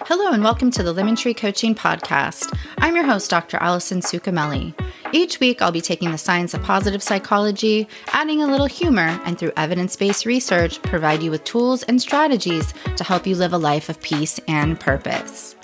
Hello, and welcome to the Lemon Tree Coaching Podcast. I'm your host, Dr. Allison Sucamele. Each week, I'll be taking the science of positive psychology, adding a little humor, and through evidence based research, provide you with tools and strategies to help you live a life of peace and purpose.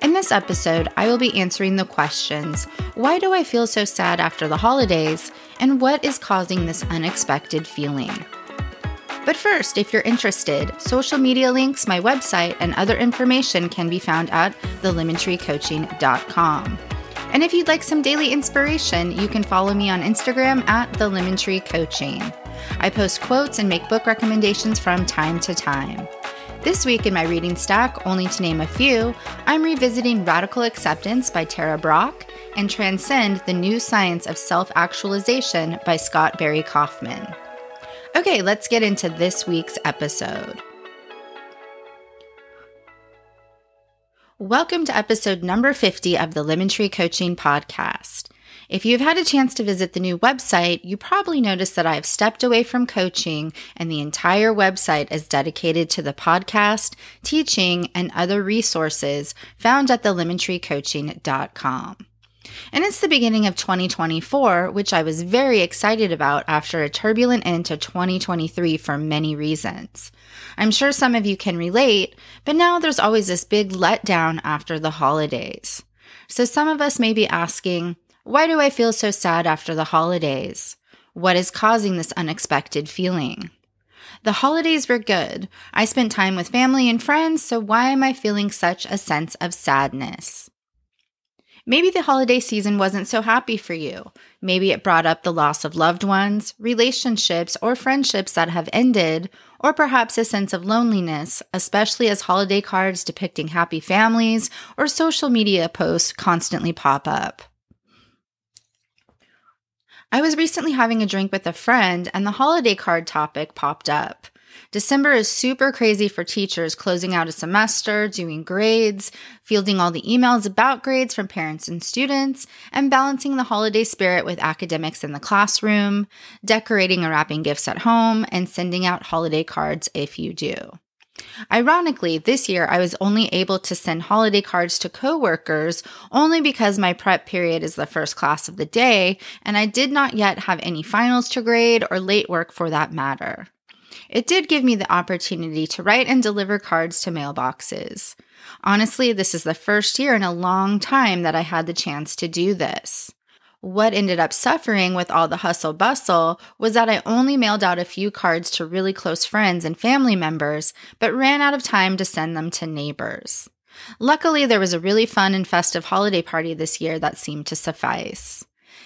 In this episode, I will be answering the questions Why do I feel so sad after the holidays? And what is causing this unexpected feeling? But first, if you're interested, social media links, my website, and other information can be found at thelemontreecoaching.com. And if you'd like some daily inspiration, you can follow me on Instagram at the Tree Coaching. I post quotes and make book recommendations from time to time. This week in my reading stack, only to name a few, I'm revisiting Radical Acceptance by Tara Brach and Transcend the New Science of Self Actualization by Scott Barry Kaufman. Okay, let's get into this week's episode. Welcome to episode number 50 of the Lemon Tree Coaching Podcast. If you've had a chance to visit the new website, you probably noticed that I've stepped away from coaching and the entire website is dedicated to the podcast, teaching, and other resources found at thelemontreecoaching.com. And it's the beginning of 2024, which I was very excited about after a turbulent end to 2023 for many reasons. I'm sure some of you can relate, but now there's always this big letdown after the holidays. So some of us may be asking, why do I feel so sad after the holidays? What is causing this unexpected feeling? The holidays were good. I spent time with family and friends, so why am I feeling such a sense of sadness? Maybe the holiday season wasn't so happy for you. Maybe it brought up the loss of loved ones, relationships, or friendships that have ended, or perhaps a sense of loneliness, especially as holiday cards depicting happy families or social media posts constantly pop up. I was recently having a drink with a friend, and the holiday card topic popped up. December is super crazy for teachers closing out a semester, doing grades, fielding all the emails about grades from parents and students, and balancing the holiday spirit with academics in the classroom, decorating and wrapping gifts at home, and sending out holiday cards if you do. Ironically, this year I was only able to send holiday cards to coworkers only because my prep period is the first class of the day and I did not yet have any finals to grade or late work for that matter. It did give me the opportunity to write and deliver cards to mailboxes. Honestly, this is the first year in a long time that I had the chance to do this. What ended up suffering with all the hustle bustle was that I only mailed out a few cards to really close friends and family members, but ran out of time to send them to neighbors. Luckily, there was a really fun and festive holiday party this year that seemed to suffice.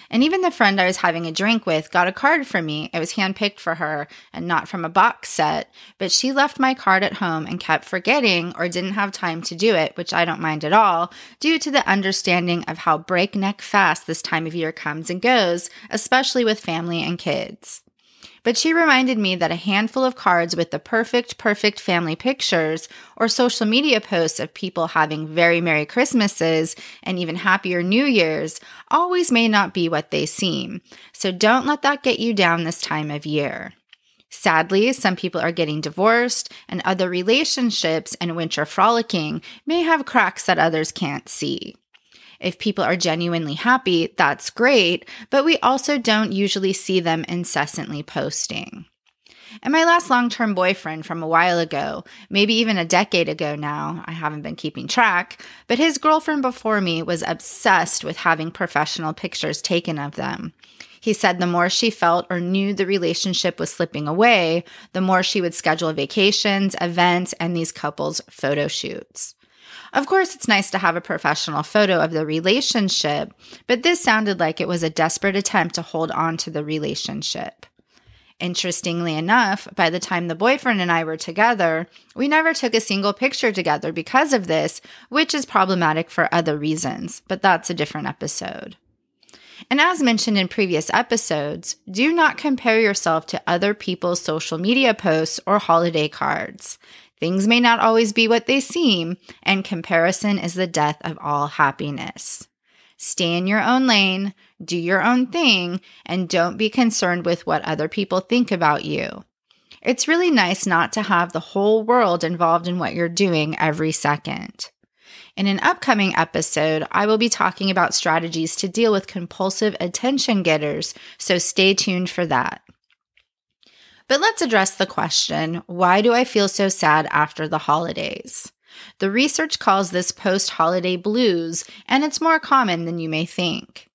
And even the friend I was having a drink with got a card from me. It was handpicked for her and not from a box set, but she left my card at home and kept forgetting or didn't have time to do it, which I don't mind at all, due to the understanding of how breakneck fast this time of year comes and goes, especially with family and kids. But she reminded me that a handful of cards with the perfect, perfect family pictures or social media posts of people having very Merry Christmases and even happier New Year's always may not be what they seem. So don't let that get you down this time of year. Sadly, some people are getting divorced, and other relationships and winter frolicking may have cracks that others can't see. If people are genuinely happy, that's great, but we also don't usually see them incessantly posting. And my last long term boyfriend from a while ago, maybe even a decade ago now, I haven't been keeping track, but his girlfriend before me was obsessed with having professional pictures taken of them. He said the more she felt or knew the relationship was slipping away, the more she would schedule vacations, events, and these couples' photo shoots. Of course, it's nice to have a professional photo of the relationship, but this sounded like it was a desperate attempt to hold on to the relationship. Interestingly enough, by the time the boyfriend and I were together, we never took a single picture together because of this, which is problematic for other reasons, but that's a different episode. And as mentioned in previous episodes, do not compare yourself to other people's social media posts or holiday cards. Things may not always be what they seem, and comparison is the death of all happiness. Stay in your own lane, do your own thing, and don't be concerned with what other people think about you. It's really nice not to have the whole world involved in what you're doing every second. In an upcoming episode, I will be talking about strategies to deal with compulsive attention getters, so stay tuned for that. But let's address the question why do I feel so sad after the holidays? The research calls this post holiday blues, and it's more common than you may think.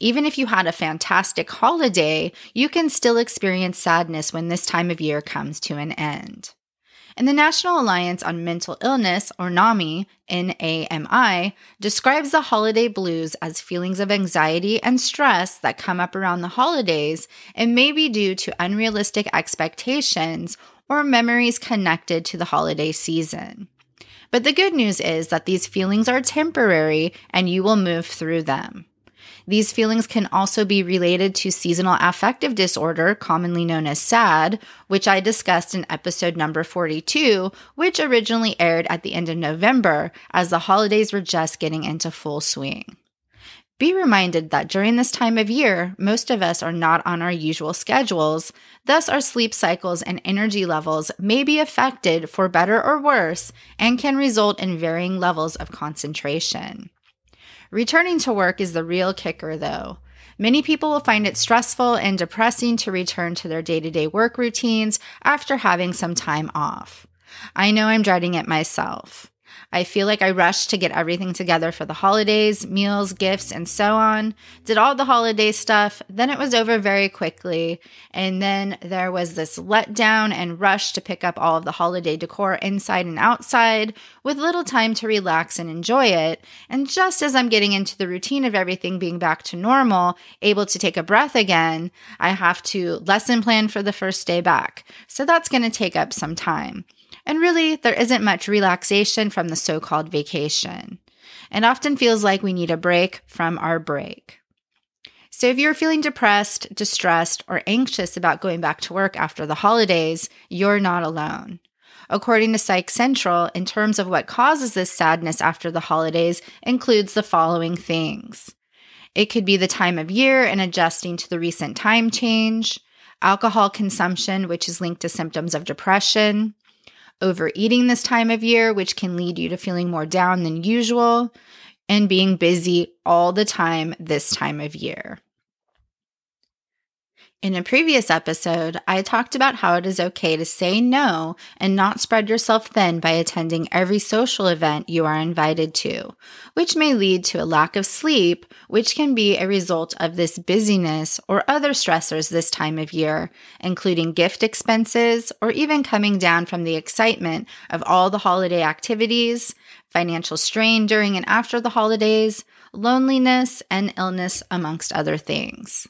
Even if you had a fantastic holiday, you can still experience sadness when this time of year comes to an end. And the National Alliance on Mental Illness, or NAMI, N-A-M-I, describes the holiday blues as feelings of anxiety and stress that come up around the holidays and may be due to unrealistic expectations or memories connected to the holiday season. But the good news is that these feelings are temporary and you will move through them. These feelings can also be related to seasonal affective disorder, commonly known as SAD, which I discussed in episode number 42, which originally aired at the end of November as the holidays were just getting into full swing. Be reminded that during this time of year, most of us are not on our usual schedules, thus, our sleep cycles and energy levels may be affected for better or worse and can result in varying levels of concentration. Returning to work is the real kicker, though. Many people will find it stressful and depressing to return to their day to day work routines after having some time off. I know I'm dreading it myself. I feel like I rushed to get everything together for the holidays, meals, gifts, and so on. Did all the holiday stuff, then it was over very quickly. And then there was this letdown and rush to pick up all of the holiday decor inside and outside with little time to relax and enjoy it. And just as I'm getting into the routine of everything being back to normal, able to take a breath again, I have to lesson plan for the first day back. So that's going to take up some time. And really, there isn't much relaxation from the so called vacation. It often feels like we need a break from our break. So, if you're feeling depressed, distressed, or anxious about going back to work after the holidays, you're not alone. According to Psych Central, in terms of what causes this sadness after the holidays, includes the following things. It could be the time of year and adjusting to the recent time change, alcohol consumption, which is linked to symptoms of depression, overeating this time of year, which can lead you to feeling more down than usual, and being busy all the time this time of year. In a previous episode, I talked about how it is okay to say no and not spread yourself thin by attending every social event you are invited to, which may lead to a lack of sleep, which can be a result of this busyness or other stressors this time of year, including gift expenses or even coming down from the excitement of all the holiday activities, financial strain during and after the holidays, loneliness, and illness, amongst other things.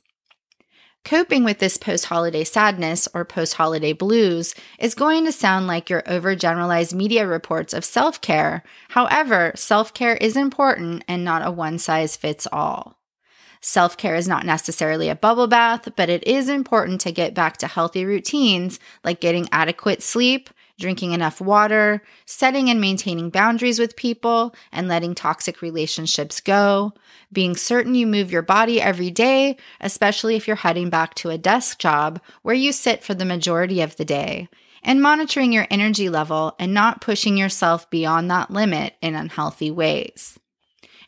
Coping with this post holiday sadness or post holiday blues is going to sound like your overgeneralized media reports of self care. However, self care is important and not a one size fits all. Self care is not necessarily a bubble bath, but it is important to get back to healthy routines like getting adequate sleep, drinking enough water, setting and maintaining boundaries with people, and letting toxic relationships go, being certain you move your body every day, especially if you're heading back to a desk job where you sit for the majority of the day, and monitoring your energy level and not pushing yourself beyond that limit in unhealthy ways.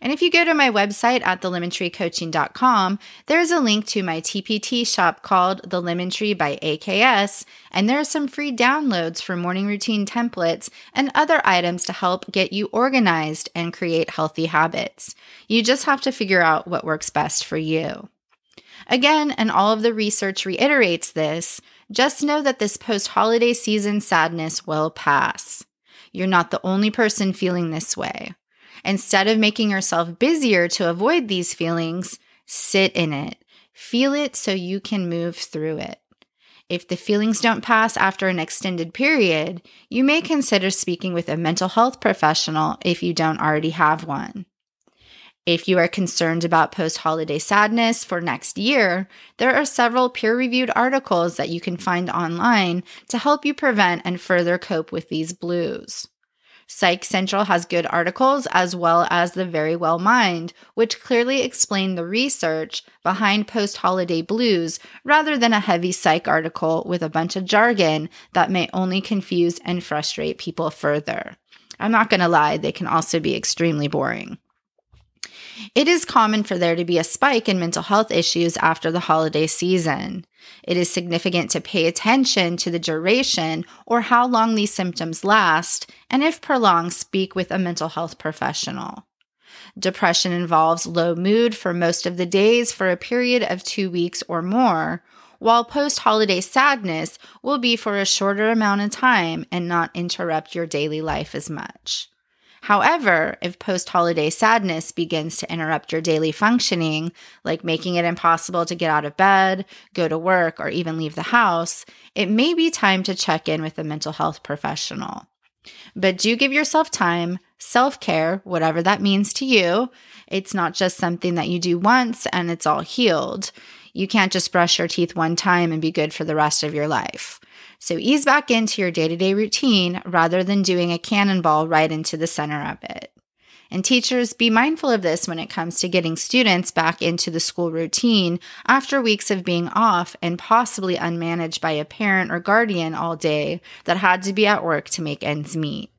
And if you go to my website at thelemontreecoaching.com, there's a link to my TPT shop called The Lemon Tree by AKS, and there are some free downloads for morning routine templates and other items to help get you organized and create healthy habits. You just have to figure out what works best for you. Again, and all of the research reiterates this, just know that this post holiday season sadness will pass. You're not the only person feeling this way. Instead of making yourself busier to avoid these feelings, sit in it. Feel it so you can move through it. If the feelings don't pass after an extended period, you may consider speaking with a mental health professional if you don't already have one. If you are concerned about post holiday sadness for next year, there are several peer reviewed articles that you can find online to help you prevent and further cope with these blues. Psych Central has good articles as well as the Very Well Mind, which clearly explain the research behind post holiday blues rather than a heavy psych article with a bunch of jargon that may only confuse and frustrate people further. I'm not going to lie, they can also be extremely boring. It is common for there to be a spike in mental health issues after the holiday season. It is significant to pay attention to the duration or how long these symptoms last, and if prolonged, speak with a mental health professional. Depression involves low mood for most of the days for a period of two weeks or more, while post holiday sadness will be for a shorter amount of time and not interrupt your daily life as much. However, if post holiday sadness begins to interrupt your daily functioning, like making it impossible to get out of bed, go to work, or even leave the house, it may be time to check in with a mental health professional. But do give yourself time, self care, whatever that means to you. It's not just something that you do once and it's all healed. You can't just brush your teeth one time and be good for the rest of your life. So ease back into your day to day routine rather than doing a cannonball right into the center of it. And teachers, be mindful of this when it comes to getting students back into the school routine after weeks of being off and possibly unmanaged by a parent or guardian all day that had to be at work to make ends meet.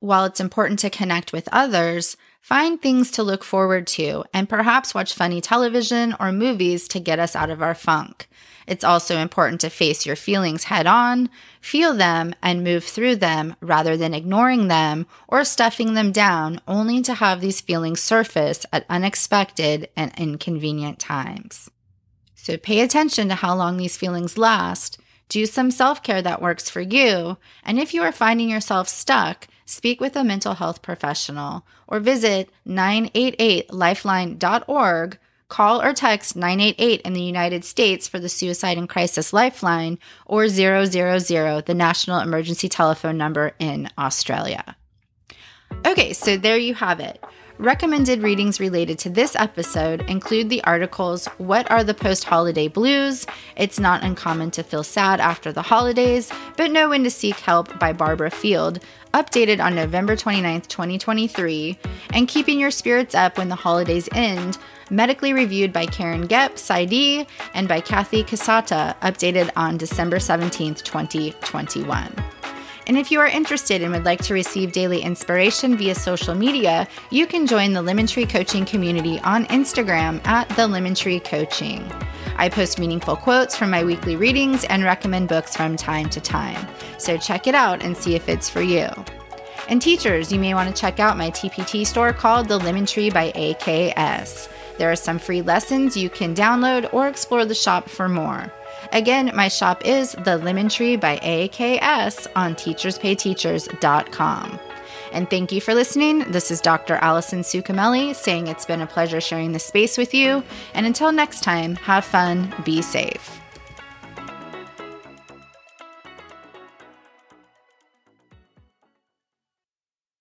While it's important to connect with others, find things to look forward to and perhaps watch funny television or movies to get us out of our funk. It's also important to face your feelings head on, feel them, and move through them rather than ignoring them or stuffing them down, only to have these feelings surface at unexpected and inconvenient times. So pay attention to how long these feelings last. Do some self care that works for you. And if you are finding yourself stuck, speak with a mental health professional or visit 988lifeline.org Call or text 988 in the United States for the Suicide and Crisis Lifeline or 000, the national emergency telephone number in Australia. Okay, so there you have it. Recommended readings related to this episode include the articles What Are the Post Holiday Blues? It's Not Uncommon to Feel Sad After the Holidays, but Know When to Seek Help by Barbara Field, updated on November 29, 2023, and Keeping Your Spirits Up When the Holidays End, medically reviewed by Karen Gepp, PsyD, and by Kathy Casata, updated on December 17, 2021. And if you are interested and would like to receive daily inspiration via social media, you can join the Lemon Tree Coaching community on Instagram at the Lemon Tree Coaching. I post meaningful quotes from my weekly readings and recommend books from time to time. So check it out and see if it's for you. And teachers, you may want to check out my TPT store called The Lemon Tree by AKS. There are some free lessons you can download or explore the shop for more. Again, my shop is The Lemon Tree by AKS on teacherspayteachers.com. And thank you for listening. This is Dr. Allison Sucamele saying it's been a pleasure sharing this space with you. And until next time, have fun, be safe.